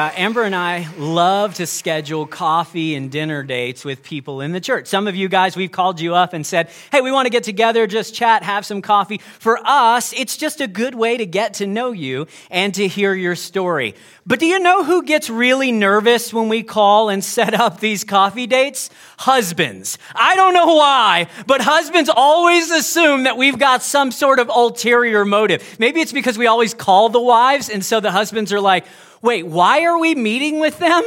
Uh, Amber and I love to schedule coffee and dinner dates with people in the church. Some of you guys, we've called you up and said, hey, we want to get together, just chat, have some coffee. For us, it's just a good way to get to know you and to hear your story. But do you know who gets really nervous when we call and set up these coffee dates? Husbands. I don't know why, but husbands always assume that we've got some sort of ulterior motive. Maybe it's because we always call the wives, and so the husbands are like, wait, why are we meeting with them?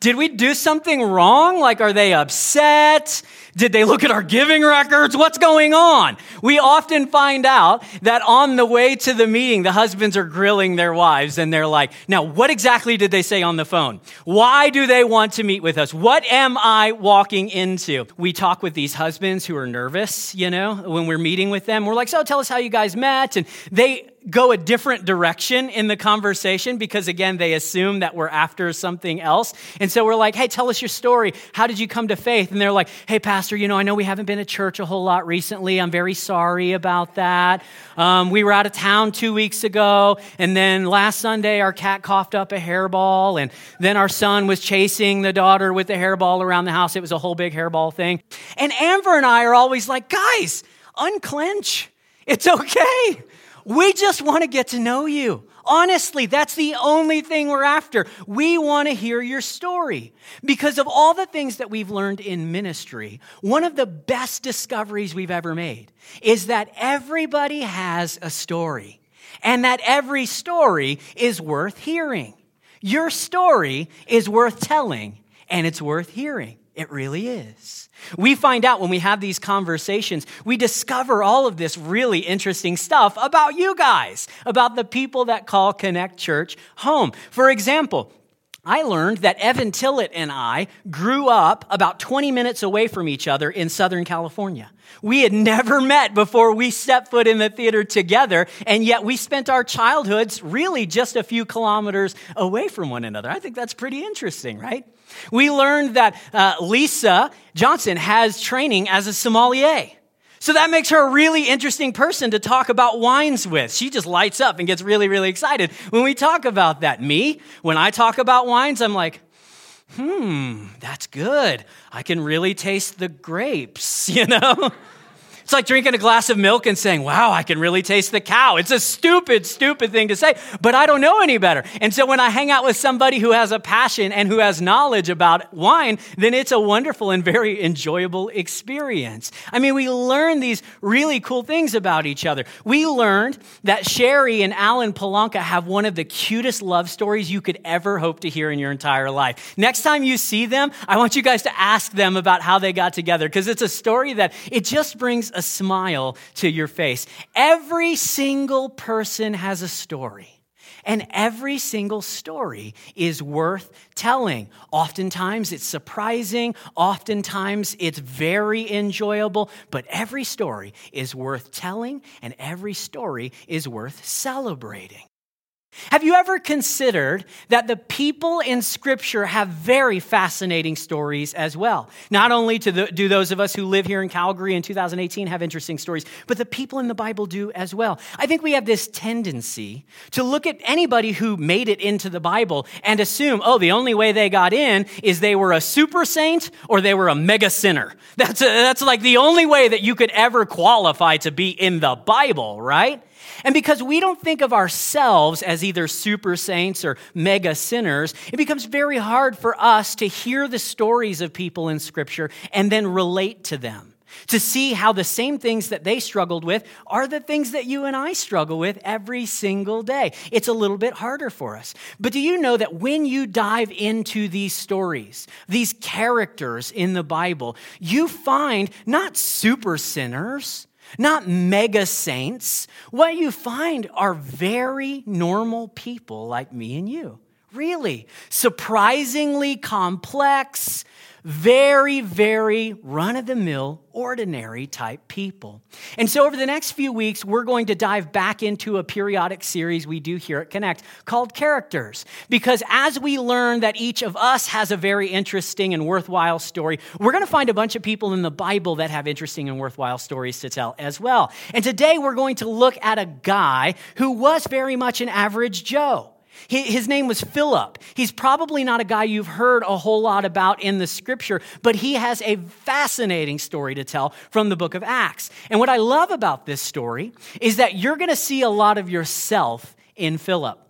Did we do something wrong? Like, are they upset? Did they look at our giving records? What's going on? We often find out that on the way to the meeting, the husbands are grilling their wives and they're like, now, what exactly did they say on the phone? Why do they want to meet with us? What am I walking into? We talk with these husbands who are nervous, you know, when we're meeting with them. We're like, so tell us how you guys met. And they, go a different direction in the conversation because, again, they assume that we're after something else. And so we're like, hey, tell us your story. How did you come to faith? And they're like, hey, Pastor, you know, I know we haven't been to church a whole lot recently. I'm very sorry about that. Um, we were out of town two weeks ago. And then last Sunday, our cat coughed up a hairball. And then our son was chasing the daughter with the hairball around the house. It was a whole big hairball thing. And Amber and I are always like, guys, unclench. It's okay. We just want to get to know you. Honestly, that's the only thing we're after. We want to hear your story. Because of all the things that we've learned in ministry, one of the best discoveries we've ever made is that everybody has a story and that every story is worth hearing. Your story is worth telling and it's worth hearing. It really is. We find out when we have these conversations, we discover all of this really interesting stuff about you guys, about the people that call Connect Church home. For example, I learned that Evan Tillett and I grew up about 20 minutes away from each other in Southern California. We had never met before we stepped foot in the theater together, and yet we spent our childhoods really just a few kilometers away from one another. I think that's pretty interesting, right? We learned that uh, Lisa Johnson has training as a sommelier. So that makes her a really interesting person to talk about wines with. She just lights up and gets really, really excited when we talk about that. Me, when I talk about wines, I'm like, hmm, that's good. I can really taste the grapes, you know? It's like drinking a glass of milk and saying, wow, I can really taste the cow. It's a stupid, stupid thing to say, but I don't know any better. And so when I hang out with somebody who has a passion and who has knowledge about wine, then it's a wonderful and very enjoyable experience. I mean, we learn these really cool things about each other. We learned that Sherry and Alan Palanca have one of the cutest love stories you could ever hope to hear in your entire life. Next time you see them, I want you guys to ask them about how they got together because it's a story that it just brings a smile to your face. Every single person has a story. And every single story is worth telling. Oftentimes it's surprising, oftentimes it's very enjoyable, but every story is worth telling and every story is worth celebrating. Have you ever considered that the people in Scripture have very fascinating stories as well? Not only the, do those of us who live here in Calgary in 2018 have interesting stories, but the people in the Bible do as well. I think we have this tendency to look at anybody who made it into the Bible and assume, oh, the only way they got in is they were a super saint or they were a mega sinner. That's, a, that's like the only way that you could ever qualify to be in the Bible, right? And because we don't think of ourselves as either super saints or mega sinners, it becomes very hard for us to hear the stories of people in Scripture and then relate to them. To see how the same things that they struggled with are the things that you and I struggle with every single day. It's a little bit harder for us. But do you know that when you dive into these stories, these characters in the Bible, you find not super sinners, not mega saints. What you find are very normal people like me and you. Really, surprisingly complex, very, very run of the mill, ordinary type people. And so, over the next few weeks, we're going to dive back into a periodic series we do here at Connect called Characters. Because as we learn that each of us has a very interesting and worthwhile story, we're going to find a bunch of people in the Bible that have interesting and worthwhile stories to tell as well. And today, we're going to look at a guy who was very much an average Joe. His name was Philip. He's probably not a guy you've heard a whole lot about in the scripture, but he has a fascinating story to tell from the book of Acts. And what I love about this story is that you're going to see a lot of yourself in Philip.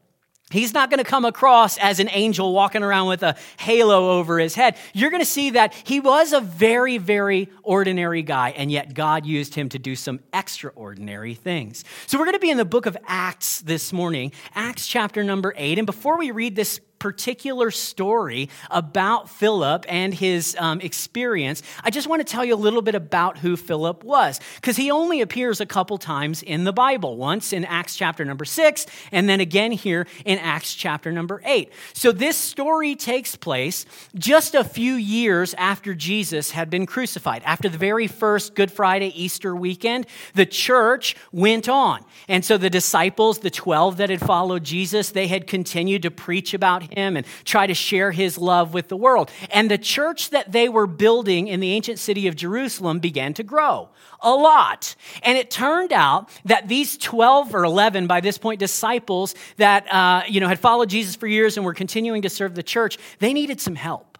He's not going to come across as an angel walking around with a halo over his head. You're going to see that he was a very, very ordinary guy, and yet God used him to do some extraordinary things. So we're going to be in the book of Acts this morning, Acts chapter number eight. And before we read this particular story about Philip and his um, experience, I just want to tell you a little bit about who Philip was, because he only appears a couple times in the Bible, once in Acts chapter number six, and then again here in Acts chapter number eight. So this story takes place just a few years after Jesus had been crucified. After the very first Good Friday Easter weekend, the church went on. And so the disciples, the 12 that had followed Jesus, they had continued to preach about him and try to share his love with the world. And the church that they were building in the ancient city of Jerusalem began to grow a lot. And it turned out that these 12 or 11 by this point disciples that uh, you know had followed Jesus for years and were continuing to serve the church, they needed some help.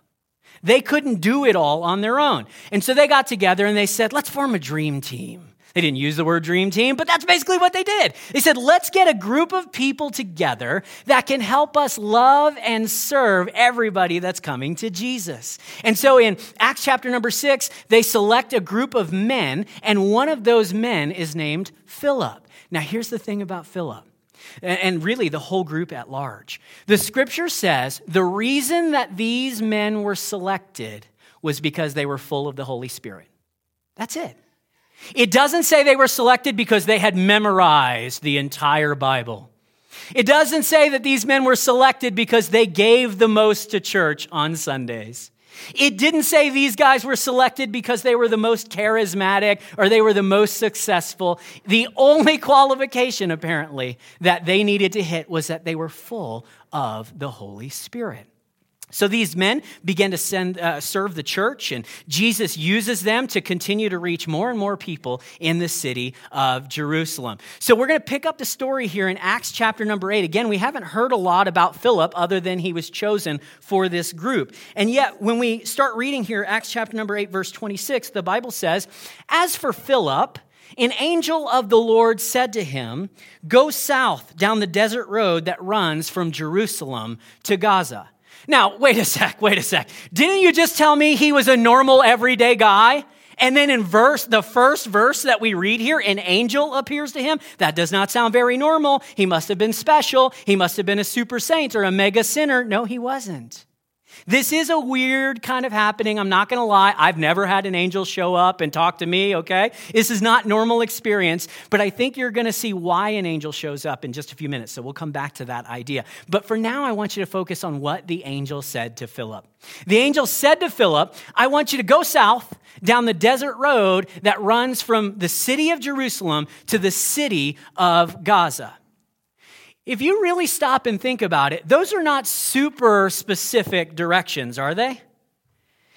They couldn't do it all on their own. And so they got together and they said, let's form a dream team. They didn't use the word dream team, but that's basically what they did. They said, let's get a group of people together that can help us love and serve everybody that's coming to Jesus. And so in Acts chapter number six, they select a group of men, and one of those men is named Philip. Now, here's the thing about Philip and really the whole group at large. The scripture says the reason that these men were selected was because they were full of the Holy Spirit. That's it. It doesn't say they were selected because they had memorized the entire Bible. It doesn't say that these men were selected because they gave the most to church on Sundays. It didn't say these guys were selected because they were the most charismatic or they were the most successful. The only qualification, apparently, that they needed to hit was that they were full of the Holy Spirit. So these men begin to send, uh, serve the church, and Jesus uses them to continue to reach more and more people in the city of Jerusalem. So we're going to pick up the story here in Acts chapter number eight. Again, we haven't heard a lot about Philip other than he was chosen for this group. And yet, when we start reading here, Acts chapter number eight, verse 26, the Bible says, As for Philip, an angel of the Lord said to him, Go south down the desert road that runs from Jerusalem to Gaza. Now, wait a sec, wait a sec. Didn't you just tell me he was a normal, everyday guy? And then in verse, the first verse that we read here, an angel appears to him. That does not sound very normal. He must have been special. He must have been a super saint or a mega sinner. No, he wasn't. This is a weird kind of happening. I'm not going to lie. I've never had an angel show up and talk to me, okay? This is not normal experience, but I think you're going to see why an angel shows up in just a few minutes. So we'll come back to that idea. But for now, I want you to focus on what the angel said to Philip. The angel said to Philip, I want you to go south down the desert road that runs from the city of Jerusalem to the city of Gaza. If you really stop and think about it, those are not super specific directions, are they?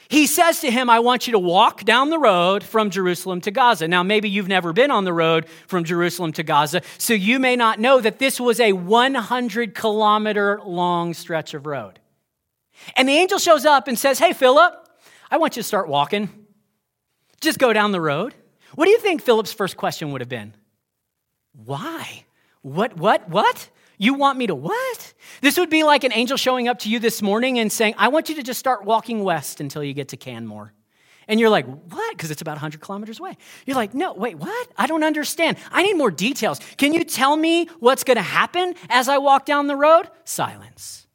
He says to him, I want you to walk down the road from Jerusalem to Gaza. Now, maybe you've never been on the road from Jerusalem to Gaza, so you may not know that this was a 100 kilometer long stretch of road. And the angel shows up and says, Hey, Philip, I want you to start walking. Just go down the road. What do you think Philip's first question would have been? Why? What, what, what? You want me to what? This would be like an angel showing up to you this morning and saying, I want you to just start walking west until you get to Canmore. And you're like, what? Because it's about 100 kilometers away. You're like, no, wait, what? I don't understand. I need more details. Can you tell me what's going to happen as I walk down the road? Silence.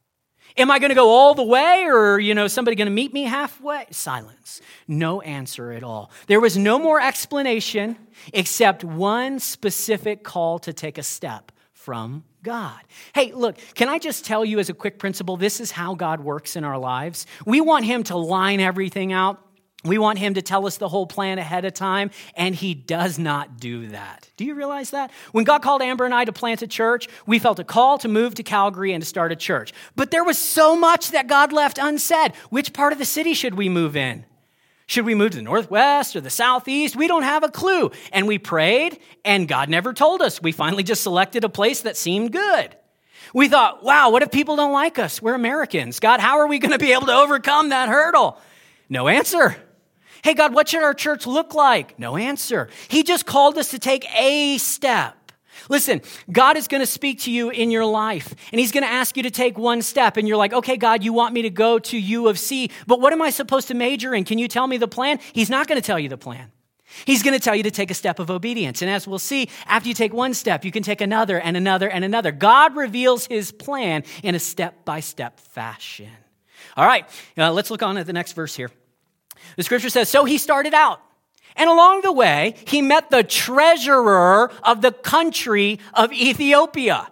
Am I going to go all the way or, you know, somebody going to meet me halfway? Silence. No answer at all. There was no more explanation except one specific call to take a step from God. Hey, look, can I just tell you as a quick principle this is how God works in our lives? We want Him to line everything out. We want him to tell us the whole plan ahead of time, and he does not do that. Do you realize that? When God called Amber and I to plant a church, we felt a call to move to Calgary and to start a church. But there was so much that God left unsaid. Which part of the city should we move in? Should we move to the northwest or the southeast? We don't have a clue. And we prayed, and God never told us. We finally just selected a place that seemed good. We thought, wow, what if people don't like us? We're Americans. God, how are we going to be able to overcome that hurdle? No answer. Hey, God, what should our church look like? No answer. He just called us to take a step. Listen, God is going to speak to you in your life, and He's going to ask you to take one step. And you're like, okay, God, you want me to go to U of C, but what am I supposed to major in? Can you tell me the plan? He's not going to tell you the plan. He's going to tell you to take a step of obedience. And as we'll see, after you take one step, you can take another and another and another. God reveals His plan in a step by step fashion. All right, uh, let's look on at the next verse here. The scripture says, So he started out. And along the way, he met the treasurer of the country of Ethiopia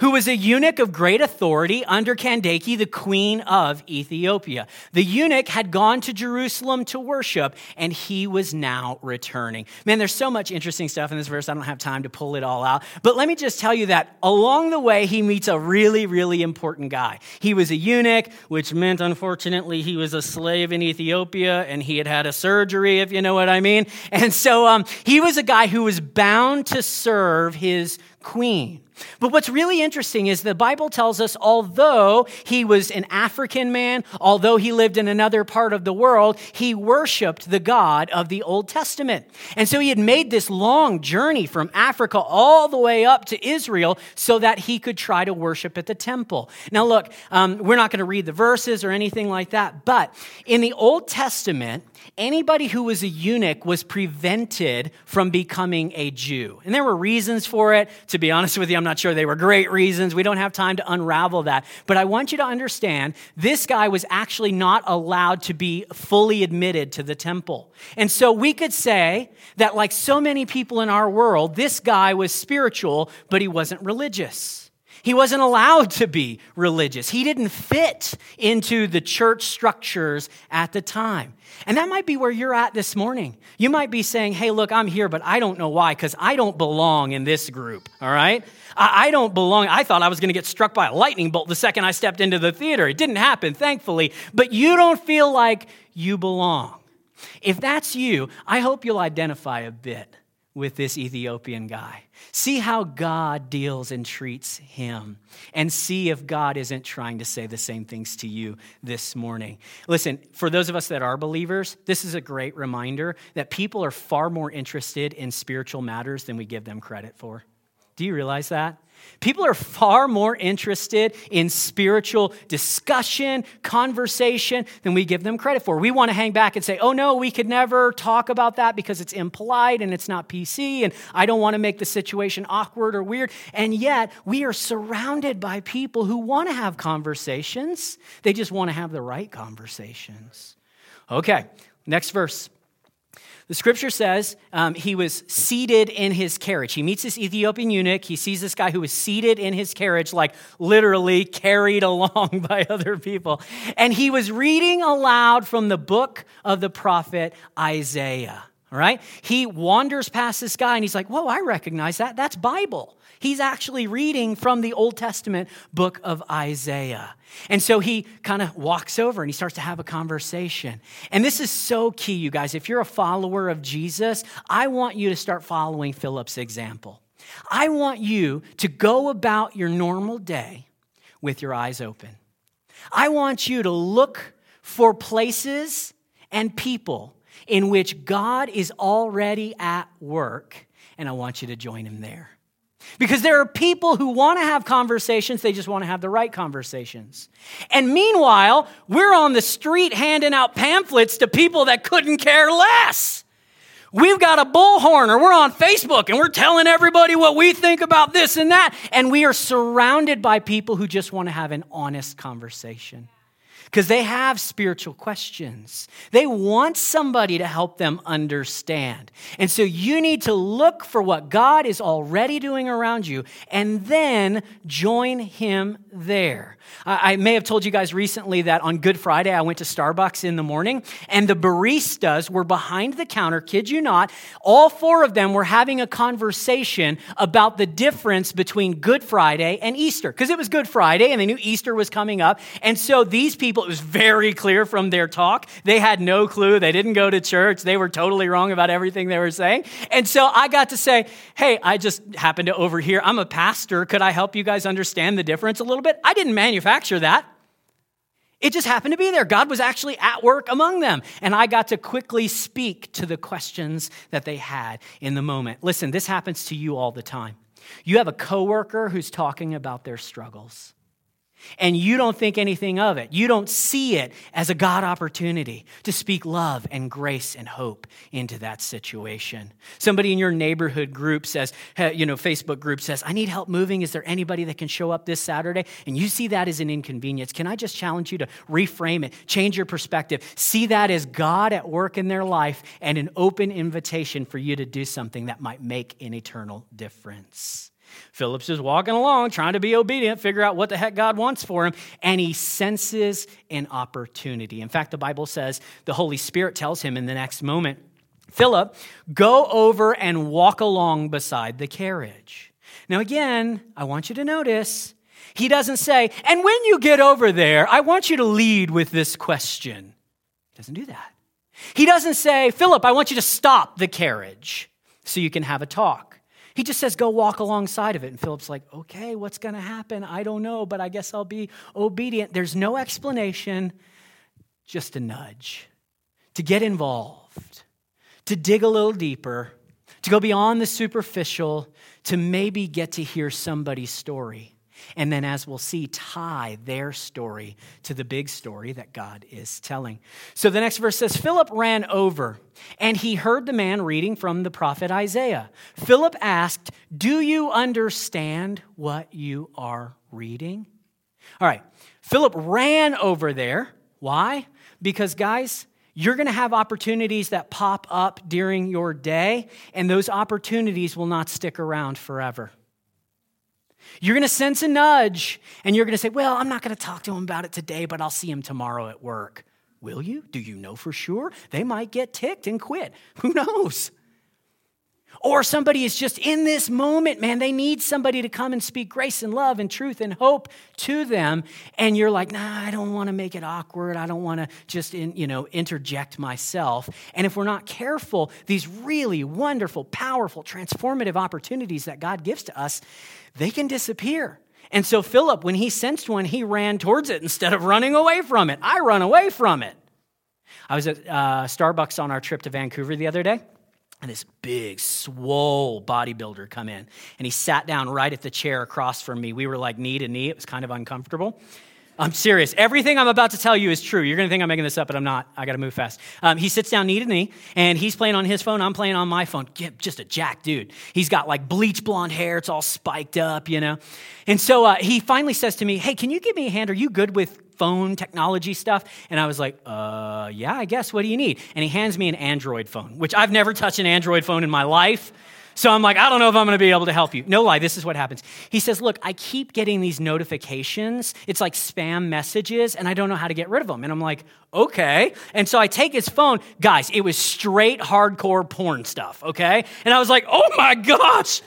who was a eunuch of great authority under Candace, the queen of Ethiopia. The eunuch had gone to Jerusalem to worship, and he was now returning. Man, there's so much interesting stuff in this verse. I don't have time to pull it all out. But let me just tell you that along the way, he meets a really, really important guy. He was a eunuch, which meant, unfortunately, he was a slave in Ethiopia, and he had had a surgery, if you know what I mean. And so um, he was a guy who was bound to serve his queen. But what's really interesting is the Bible tells us although he was an African man, although he lived in another part of the world, he worshiped the God of the Old Testament. And so he had made this long journey from Africa all the way up to Israel so that he could try to worship at the temple. Now, look, um, we're not going to read the verses or anything like that, but in the Old Testament, anybody who was a eunuch was prevented from becoming a Jew. And there were reasons for it. To be honest with you, I'm not sure they were great reasons. We don't have time to unravel that. But I want you to understand this guy was actually not allowed to be fully admitted to the temple. And so we could say that, like so many people in our world, this guy was spiritual, but he wasn't religious. He wasn't allowed to be religious. He didn't fit into the church structures at the time. And that might be where you're at this morning. You might be saying, hey, look, I'm here, but I don't know why, because I don't belong in this group, all right? I, don't belong. I thought I was going to get struck by a lightning bolt the second I stepped into the theater. It didn't happen, thankfully, but you don't feel like you belong. If that's you, I hope you'll identify a bit with this Ethiopian guy. See how God deals and treats him, and see if God isn't trying to say the same things to you this morning. Listen, for those of us that are believers, this is a great reminder that people are far more interested in spiritual matters than we give them credit for. Do you realize that? People are far more interested in spiritual discussion, conversation than we give them credit for. We want to hang back and say, oh no, we could never talk about that because it's impolite and it's not PC, and I don't want to make the situation awkward or weird. And yet, we are surrounded by people who want to have conversations, they just want to have the right conversations. Okay, next verse. The scripture says um, he was seated in his carriage. He meets this Ethiopian eunuch. He sees this guy who was seated in his carriage, like literally carried along by other people. And he was reading aloud from the book of the prophet Isaiah. All right? He wanders past this guy and he's like, Whoa, I recognize that. That's Bible. He's actually reading from the Old Testament book of Isaiah. And so he kind of walks over and he starts to have a conversation. And this is so key, you guys. If you're a follower of Jesus, I want you to start following Philip's example. I want you to go about your normal day with your eyes open. I want you to look for places and people in which God is already at work, and I want you to join him there. Because there are people who want to have conversations, they just want to have the right conversations. And meanwhile, we're on the street handing out pamphlets to people that couldn't care less. We've got a bullhorn, or we're on Facebook and we're telling everybody what we think about this and that. And we are surrounded by people who just want to have an honest conversation because they have spiritual questions. They want somebody to help them understand. And so you need to look for what God is already doing around you and then join Him there. I may have told you guys recently that on Good Friday, I went to Starbucks in the morning, and the baristas were behind the counter, kid you not. All four of them were having a conversation about the difference between Good Friday and Easter, because it was Good Friday, and they knew Easter was coming up. And so these people people. It was very clear from their talk. They had no clue. They didn't go to church. They were totally wrong about everything they were saying. And so I got to say, hey, I just happened to overhear. I'm a pastor. Could I help you guys understand the difference a little bit? I didn't manufacture that. It just happened to be there. God was actually at work among them. And I got to quickly speak to the questions that they had in the moment. Listen, this happens to you all the time. You have a coworker who's talking about their struggles and you don't think anything of it. You don't see it as a God opportunity to speak love and grace and hope into that situation. Somebody in your neighborhood group says, you know, Facebook group says, I need help moving. Is there anybody that can show up this Saturday? And you see that as an inconvenience. Can I just challenge you to reframe it, change your perspective, see that as God at work in their life and an open invitation for you to do something that might make an eternal difference? Philip's just walking along, trying to be obedient, figure out what the heck God wants for him, and he senses an opportunity. In fact, the Bible says the Holy Spirit tells him in the next moment, Philip, go over and walk along beside the carriage. Now, again, I want you to notice, he doesn't say, and when you get over there, I want you to lead with this question. He doesn't do that. He doesn't say, Philip, I want you to stop the carriage so you can have a talk. He just says, go walk alongside of it. And Philip's like, okay, what's going to happen? I don't know, but I guess I'll be obedient. There's no explanation, just a nudge to get involved, to dig a little deeper, to go beyond the superficial, to maybe get to hear somebody's story. And then, as we'll see, tie their story to the big story that God is telling. So the next verse says Philip ran over and he heard the man reading from the prophet Isaiah. Philip asked, Do you understand what you are reading? All right, Philip ran over there. Why? Because, guys, you're going to have opportunities that pop up during your day, and those opportunities will not stick around forever. You're going to sense a nudge and you're going to say, Well, I'm not going to talk to him about it today, but I'll see him tomorrow at work. Will you? Do you know for sure? They might get ticked and quit. Who knows? Or somebody is just in this moment, man, they need somebody to come and speak grace and love and truth and hope to them. And you're like, nah, I don't want to make it awkward. I don't want to just, in, you know, interject myself. And if we're not careful, these really wonderful, powerful, transformative opportunities that God gives to us, they can disappear. And so Philip, when he sensed one, he ran towards it instead of running away from it. I run away from it. I was at uh, Starbucks on our trip to Vancouver the other day and this big, swole bodybuilder come in. And he sat down right at the chair across from me. We were like knee to knee. It was kind of uncomfortable. I'm serious. Everything I'm about to tell you is true. You're going to think I'm making this up, but I'm not. I got to move fast. Um, he sits down knee to knee, and he's playing on his phone. I'm playing on my phone. Just a jack dude. He's got like bleach blonde hair. It's all spiked up, you know. And so uh, he finally says to me, Hey, can you give me a hand? Are you good with phone technology stuff? And I was like, uh, yeah, I guess. What do you need? And he hands me an Android phone, which I've never touched an Android phone in my life. So I'm like, I don't know if I'm going to be able to help you. No lie, this is what happens. He says, Look, I keep getting these notifications. It's like spam messages, and I don't know how to get rid of them. And I'm like, Okay. And so I take his phone. Guys, it was straight hardcore porn stuff, okay? And I was like, Oh my gosh.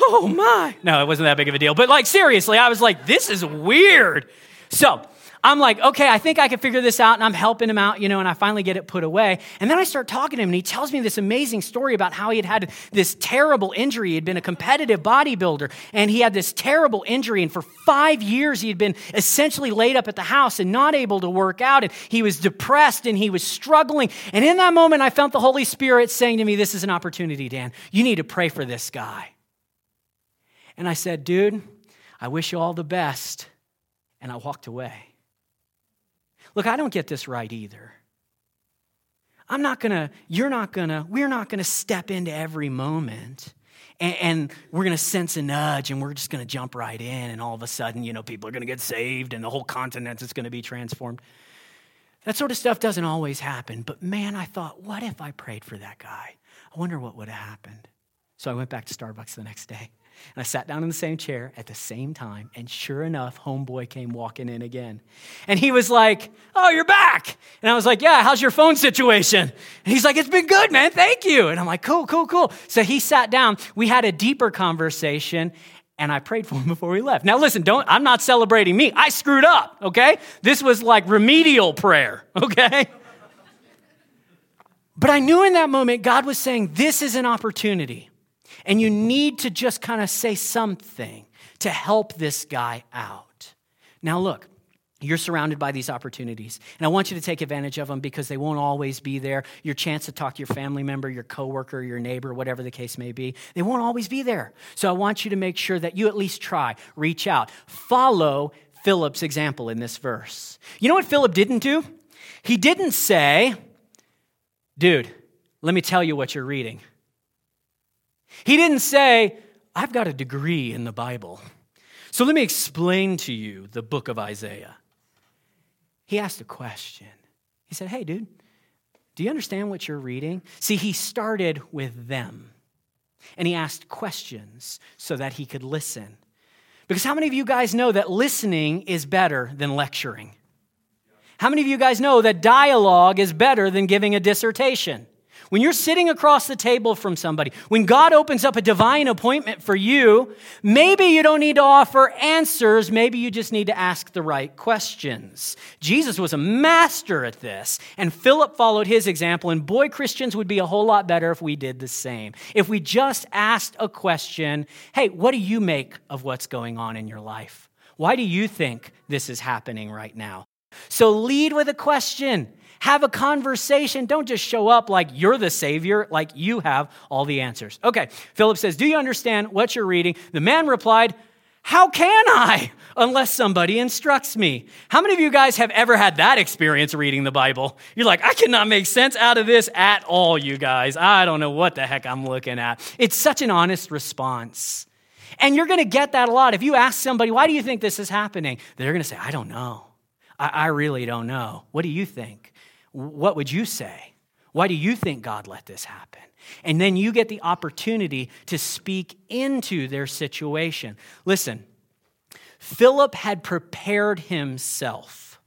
Oh my. No, it wasn't that big of a deal. But like, seriously, I was like, This is weird. So I'm like, okay, I think I can figure this out, and I'm helping him out, you know, and I finally get it put away. And then I start talking to him, and he tells me this amazing story about how he had had this terrible injury. He had been a competitive bodybuilder, and he had this terrible injury, and for five years he had been essentially laid up at the house and not able to work out, and he was depressed and he was struggling. And in that moment, I felt the Holy Spirit saying to me, This is an opportunity, Dan. You need to pray for this guy. And I said, Dude, I wish you all the best and I walked away. Look, I don't get this right either. I'm not gonna, you're not gonna, we're not gonna step into every moment and, and we're gonna sense a nudge and we're just gonna jump right in and all of a sudden, you know, people are gonna get saved and the whole continent is gonna be transformed. That sort of stuff doesn't always happen, but man, I thought, what if I prayed for that guy? I wonder what would have happened. So I went back to Starbucks the next day. And I sat down in the same chair at the same time, and sure enough, homeboy came walking in again. And he was like, Oh, you're back. And I was like, Yeah, how's your phone situation? And he's like, It's been good, man. Thank you. And I'm like, Cool, cool, cool. So he sat down. We had a deeper conversation. and I prayed for him before we left. Now listen, don't I'm not celebrating me. I screwed up, okay? This was like remedial prayer, okay? But I knew in that moment God was saying, This is an opportunity. And you need to just kind of say something to help this guy out. Now, look, you're surrounded by these opportunities, and I want you to take advantage of them because they won't always be there. Your chance to talk to your family member, your coworker, your neighbor, whatever the case may be, they won't always be there. So I want you to make sure that you at least try, reach out, follow Philip's example in this verse. You know what Philip didn't do? He didn't say, Dude, let me tell you what you're reading. He didn't say, I've got a degree in the Bible. So let me explain to you the book of Isaiah he asked a question. He said, Hey, dude, do you understand what you're reading? See, he started with them and he asked questions so that he could listen. Because how many of you guys know that listening is better than lecturing? How many of you guys know that dialogue is better than giving a dissertation? When you're sitting across the table from somebody, when God opens up a divine appointment for you, maybe you don't need to offer answers, maybe you just need to ask the right questions. Jesus was a master at this, and Philip followed his example, and boy, Christians would be a whole lot better if we did the same. If we just asked a question hey, what do you make of what's going on in your life? Why do you think this is happening right now? So lead with a question. Have a conversation. Don't just show up like you're the Savior, like you have all the answers. Okay, Philip says, Do you understand what you're reading? The man replied, How can I? Unless somebody instructs me. How many of you guys have ever had that experience reading the Bible? You're like, I cannot make sense out of this at all, you guys. I don't know what the heck I'm looking at. It's such an honest response. And you're going to get that a lot. If you ask somebody, why do you think this is happening? They're going to say, I don't know. I, really don't know. What do you think? What would you say? Why do you think God let this happen? And then you get the opportunity to speak into their situation. Listen, Philip had prepared himself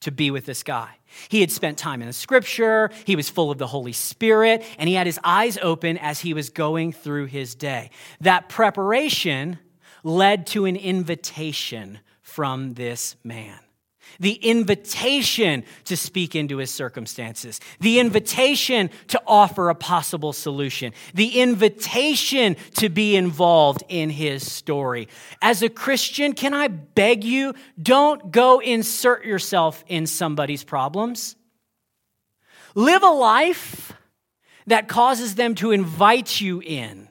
to be with this guy. He had spent time in the scripture, he was full of the Holy Spirit, and he had his eyes open as he was going through his day. That preparation led to an invitation from this man the invitation to speak into his circumstances, the invitation to offer a possible solution, the invitation to be involved in his story. As a Christian, can I beg you, don't go insert yourself in somebody's problems. Live a life that causes them to invite you in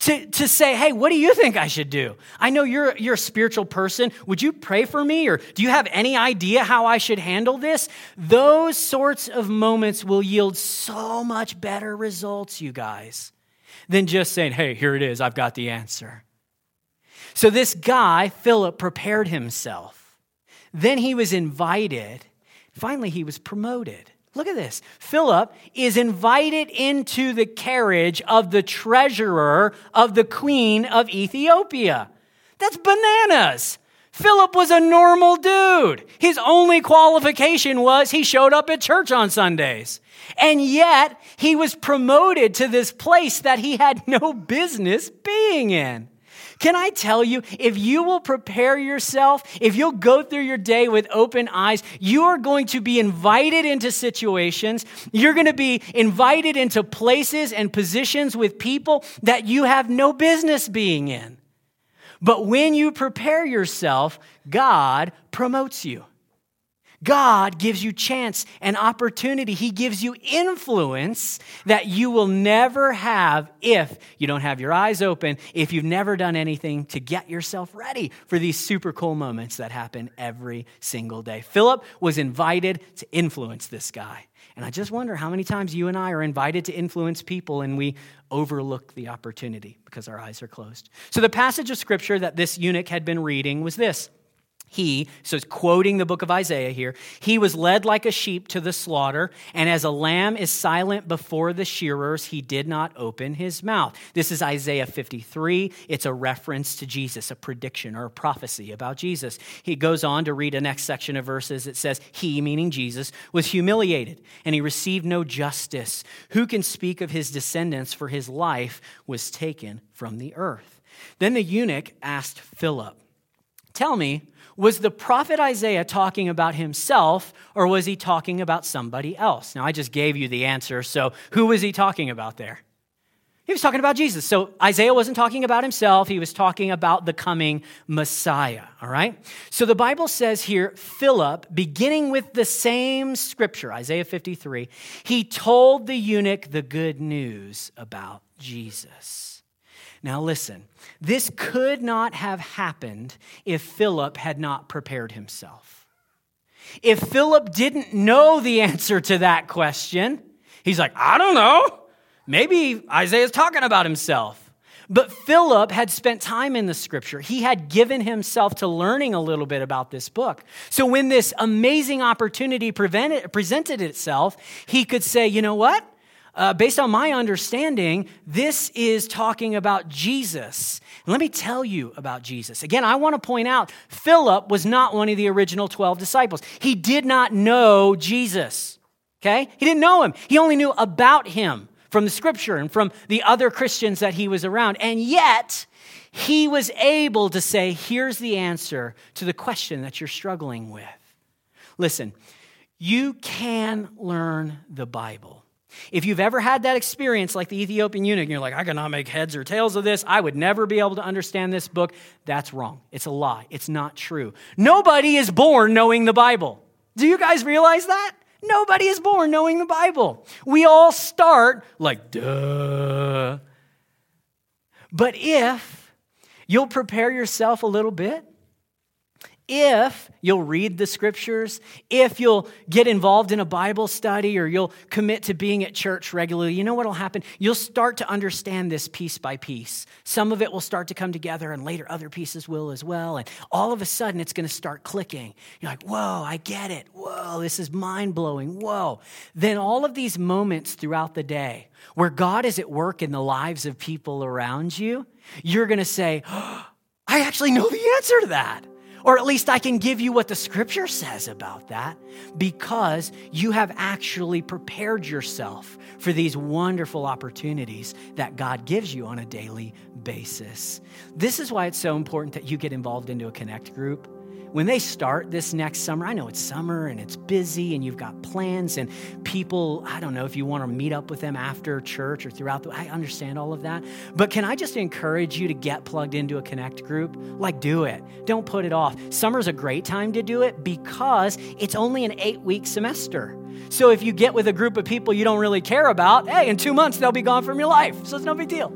to, to say, hey, what do you think I should do? I know you're, you're a spiritual person. Would you pray for me? Or do you have any idea how I should handle this? Those sorts of moments will yield so much better results, you guys, than just saying, hey, here it is, I've got the answer. So this guy, Philip, prepared himself. Then he was invited. Finally, he was promoted. Look at this. Philip is invited into the carriage of the treasurer of the queen of Ethiopia. That's bananas. Philip was a normal dude. His only qualification was he showed up at church on Sundays. And yet, he was promoted to this place that he had no business being in. Can I tell you, if you will prepare yourself, if you'll go through your day with open eyes, you are going to be invited into situations. You're going to be invited into places and positions with people that you have no business being in. But when you prepare yourself, God promotes you. God gives you chance and opportunity. He gives you influence that you will never have if you don't have your eyes open, if you've never done anything to get yourself ready for these super cool moments that happen every single day. Philip was invited to influence this guy. And I just wonder how many times you and I are invited to influence people and we overlook the opportunity because our eyes are closed. So, the passage of scripture that this eunuch had been reading was this he, so it's quoting the book of Isaiah here, he was led like a sheep to the slaughter, and as a lamb is silent before the shearers, he did not open his mouth. This is Isaiah 53. It's a reference to Jesus, a prediction or a prophecy about Jesus. He goes on to read a next section of verses. It says, He, meaning Jesus, was humiliated, and he received no justice. Who can speak of his descendants, for his life was taken from the earth? Then the eunuch asked Philip, Tell me, was the prophet Isaiah talking about himself or was he talking about somebody else? Now, I just gave you the answer, so who was he talking about there? He was talking about Jesus. So Isaiah wasn't talking about himself, he was talking about the coming Messiah, all right? So the Bible says here, Philip, beginning with the same scripture, Isaiah 53, he told the eunuch the good news about Jesus. Now listen, this could not have happened if Philip had not prepared himself. If Philip didn't know the answer to that question, he's like, I don't know. Maybe Isaiah's talking about himself. But Philip had spent time in the scripture. He had given himself to learning a little bit about this book. So when this amazing opportunity presented itself, he could say, you know what? Uh, based on my understanding, this is talking about Jesus. Let me tell you about Jesus. Again, I want to point out Philip was not one of the original 12 disciples. He did not know Jesus, okay? He didn't know him, he only knew about him from the scripture and from the other Christians that he was around. And yet, he was able to say, here's the answer to the question that you're struggling with. Listen, you can learn the Bible. If you've ever had that experience like the Ethiopian eunuch, and you're like, I cannot make heads or tails of this, I would never be able to understand this book, that's wrong. It's a lie. It's not true. Nobody is born knowing the Bible. Do you guys realize that? Nobody is born knowing the Bible. We all start like, duh. But if you'll prepare yourself a little bit, if you'll read the scriptures, if you'll get involved in a Bible study or you'll commit to being at church regularly, you know what will happen? You'll start to understand this piece by piece. Some of it will start to come together, and later other pieces will as well. And all of a sudden, it's going to start clicking. You're like, whoa, I get it. Whoa, this is mind blowing. Whoa. Then all of these moments throughout the day where God is at work in the lives of people around you, you're going to say, oh, I actually know the answer to that. Or at least I can give you what the scripture says about that because you have actually prepared yourself for these wonderful opportunities that God gives you on a daily basis. This is why it's so important that you get involved into a connect group when they start this next summer, I know it's summer and it's busy and you've got plans and people, I don't know if you want to meet up with them after church or throughout the I understand all of that. But can I just encourage you to get plugged into a connect group? Like do it. Don't put it off. Summer's a great time to do it because it's only an 8-week semester. So if you get with a group of people you don't really care about, hey, in 2 months they'll be gone from your life. So it's no big deal.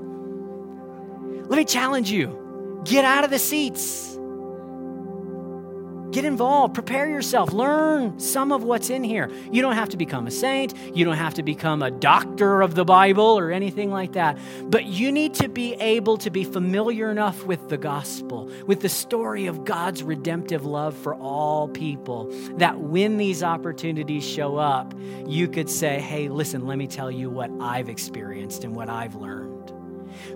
Let me challenge you. Get out of the seats Get involved, prepare yourself, learn some of what's in here. You don't have to become a saint, you don't have to become a doctor of the Bible or anything like that, but you need to be able to be familiar enough with the gospel, with the story of God's redemptive love for all people, that when these opportunities show up, you could say, hey, listen, let me tell you what I've experienced and what I've learned.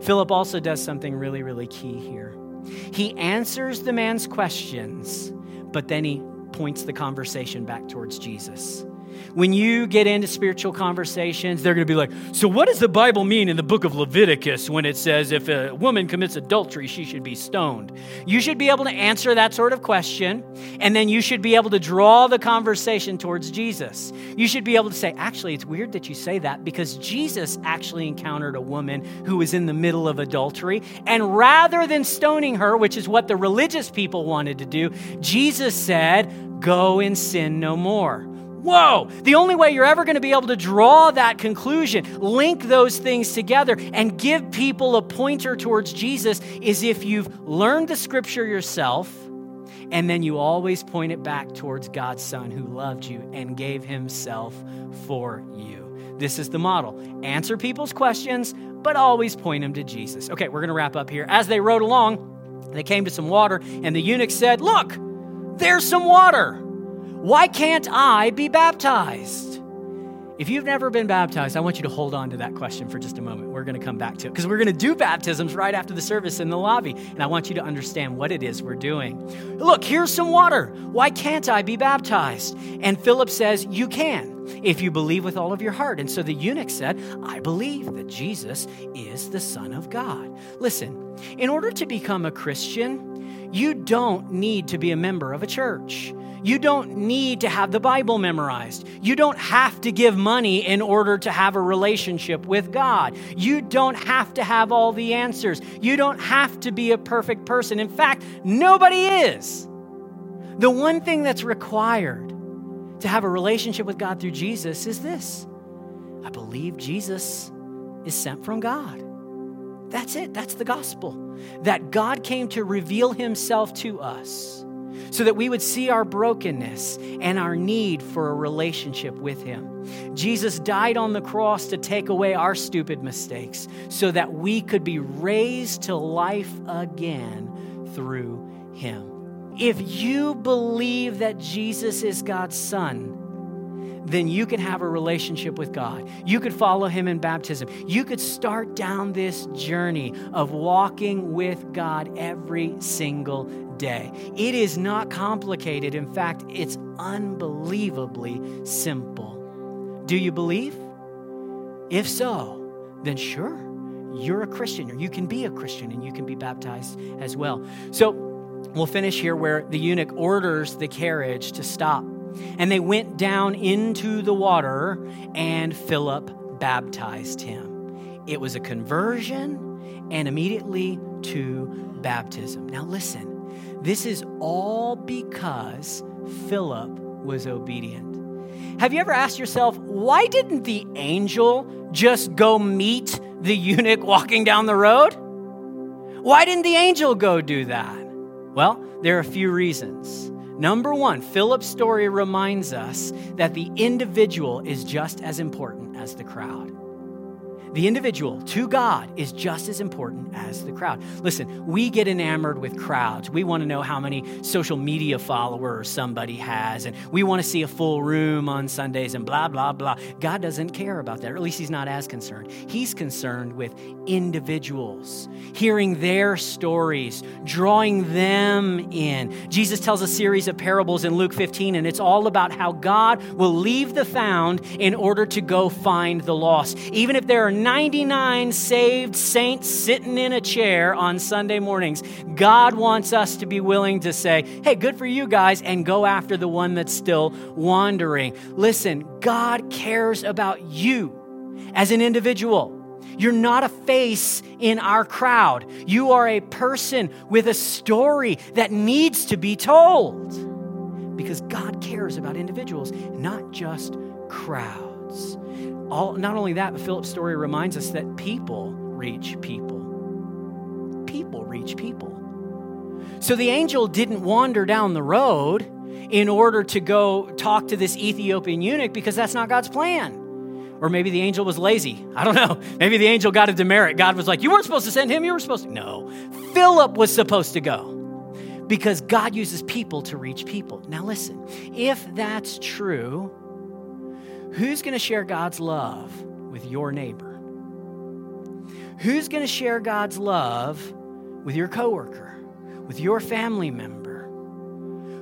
Philip also does something really, really key here. He answers the man's questions but then he points the conversation back towards Jesus. When you get into spiritual conversations, they're going to be like, So, what does the Bible mean in the book of Leviticus when it says if a woman commits adultery, she should be stoned? You should be able to answer that sort of question, and then you should be able to draw the conversation towards Jesus. You should be able to say, Actually, it's weird that you say that because Jesus actually encountered a woman who was in the middle of adultery, and rather than stoning her, which is what the religious people wanted to do, Jesus said, Go and sin no more. Whoa, the only way you're ever going to be able to draw that conclusion, link those things together, and give people a pointer towards Jesus is if you've learned the scripture yourself and then you always point it back towards God's Son who loved you and gave himself for you. This is the model. Answer people's questions, but always point them to Jesus. Okay, we're going to wrap up here. As they rode along, they came to some water, and the eunuch said, Look, there's some water. Why can't I be baptized? If you've never been baptized, I want you to hold on to that question for just a moment. We're going to come back to it because we're going to do baptisms right after the service in the lobby. And I want you to understand what it is we're doing. Look, here's some water. Why can't I be baptized? And Philip says, You can. if you believe with all of your heart. And so the eunuch said, I believe that Jesus is the Son of God. Listen, in order to become a Christian, you don't need to be a member of a church. You don't need to have the Bible memorized. You don't have to give money in order to have a relationship with God. You don't have to have all the answers. You don't have to be a perfect person. In fact, nobody is. The one thing that's required to have a relationship with God through Jesus is this I believe Jesus is sent from God. That's it. That's the gospel. That God came to reveal himself to us so that we would see our brokenness and our need for a relationship with Him. Jesus died on the cross to take away our stupid mistakes so that we could be raised to life again through Him. If you believe that Jesus is God's Son, then you can have a relationship with God. You could follow Him in baptism. You could start down this journey of walking with God every single day. It is not complicated. In fact, it's unbelievably simple. Do you believe? If so, then sure, you're a Christian, or you can be a Christian and you can be baptized as well. So we'll finish here where the eunuch orders the carriage to stop. And they went down into the water, and Philip baptized him. It was a conversion and immediately to baptism. Now, listen, this is all because Philip was obedient. Have you ever asked yourself, why didn't the angel just go meet the eunuch walking down the road? Why didn't the angel go do that? Well, there are a few reasons. Number one, Philip's story reminds us that the individual is just as important as the crowd. The individual to God is just as important as the crowd. Listen, we get enamored with crowds. We want to know how many social media followers somebody has, and we want to see a full room on Sundays and blah, blah, blah. God doesn't care about that, or at least He's not as concerned. He's concerned with individuals, hearing their stories, drawing them in. Jesus tells a series of parables in Luke 15, and it's all about how God will leave the found in order to go find the lost. Even if there are 99 saved saints sitting in a chair on Sunday mornings, God wants us to be willing to say, hey, good for you guys, and go after the one that's still wandering. Listen, God cares about you as an individual. You're not a face in our crowd. You are a person with a story that needs to be told because God cares about individuals, not just crowds. All, not only that, but Philip's story reminds us that people reach people. People reach people. So the angel didn't wander down the road in order to go talk to this Ethiopian eunuch because that's not God's plan. Or maybe the angel was lazy. I don't know. Maybe the angel got a demerit. God was like, You weren't supposed to send him, you were supposed to. No. Philip was supposed to go because God uses people to reach people. Now, listen, if that's true, Who's going to share God's love with your neighbor? Who's going to share God's love with your coworker, with your family member?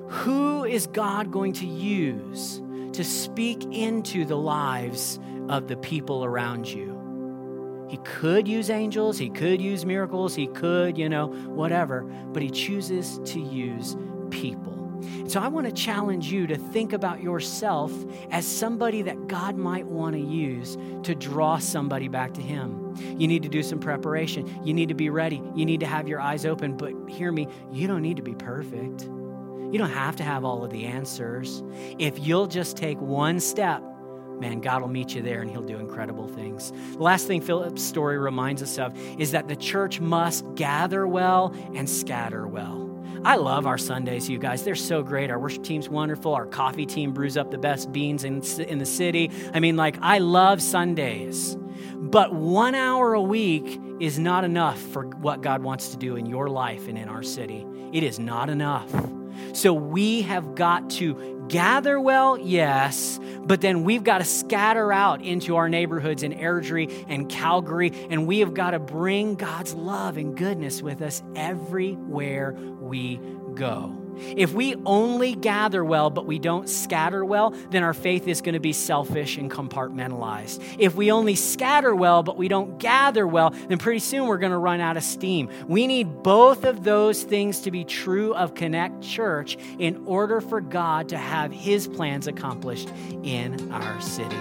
Who is God going to use to speak into the lives of the people around you? He could use angels, he could use miracles, he could, you know, whatever, but he chooses to use people. So I want to challenge you to think about yourself as somebody that God might want to use to draw somebody back to Him. You need to do some preparation. You need to be ready. You need to have your eyes open. But hear me, you don't need to be perfect. You don't have to have all of the answers. If you'll just take one step, man, God will meet you there and He'll do incredible things. The last thing Philip's story reminds us of is that the church must gather well and scatter well. I love our Sundays, you guys. They're so great. Our worship team's wonderful. Our coffee team brews up the best beans in, in the city. I mean, like, I love Sundays. But one hour a week is not enough for what God wants to do in your life and in our city. It is not enough. So we have got to gather well, yes, but then we've got to scatter out into our neighborhoods in Airdrie and Calgary, and we have got to bring God's love and goodness with us everywhere we go. If we only gather well, but we don't scatter well, then our faith is going to be selfish and compartmentalized. If we only scatter well, but we don't gather well, then pretty soon we're going to run out of steam. We need both of those things to be true of Connect Church in order for God to have his plans accomplished in our city.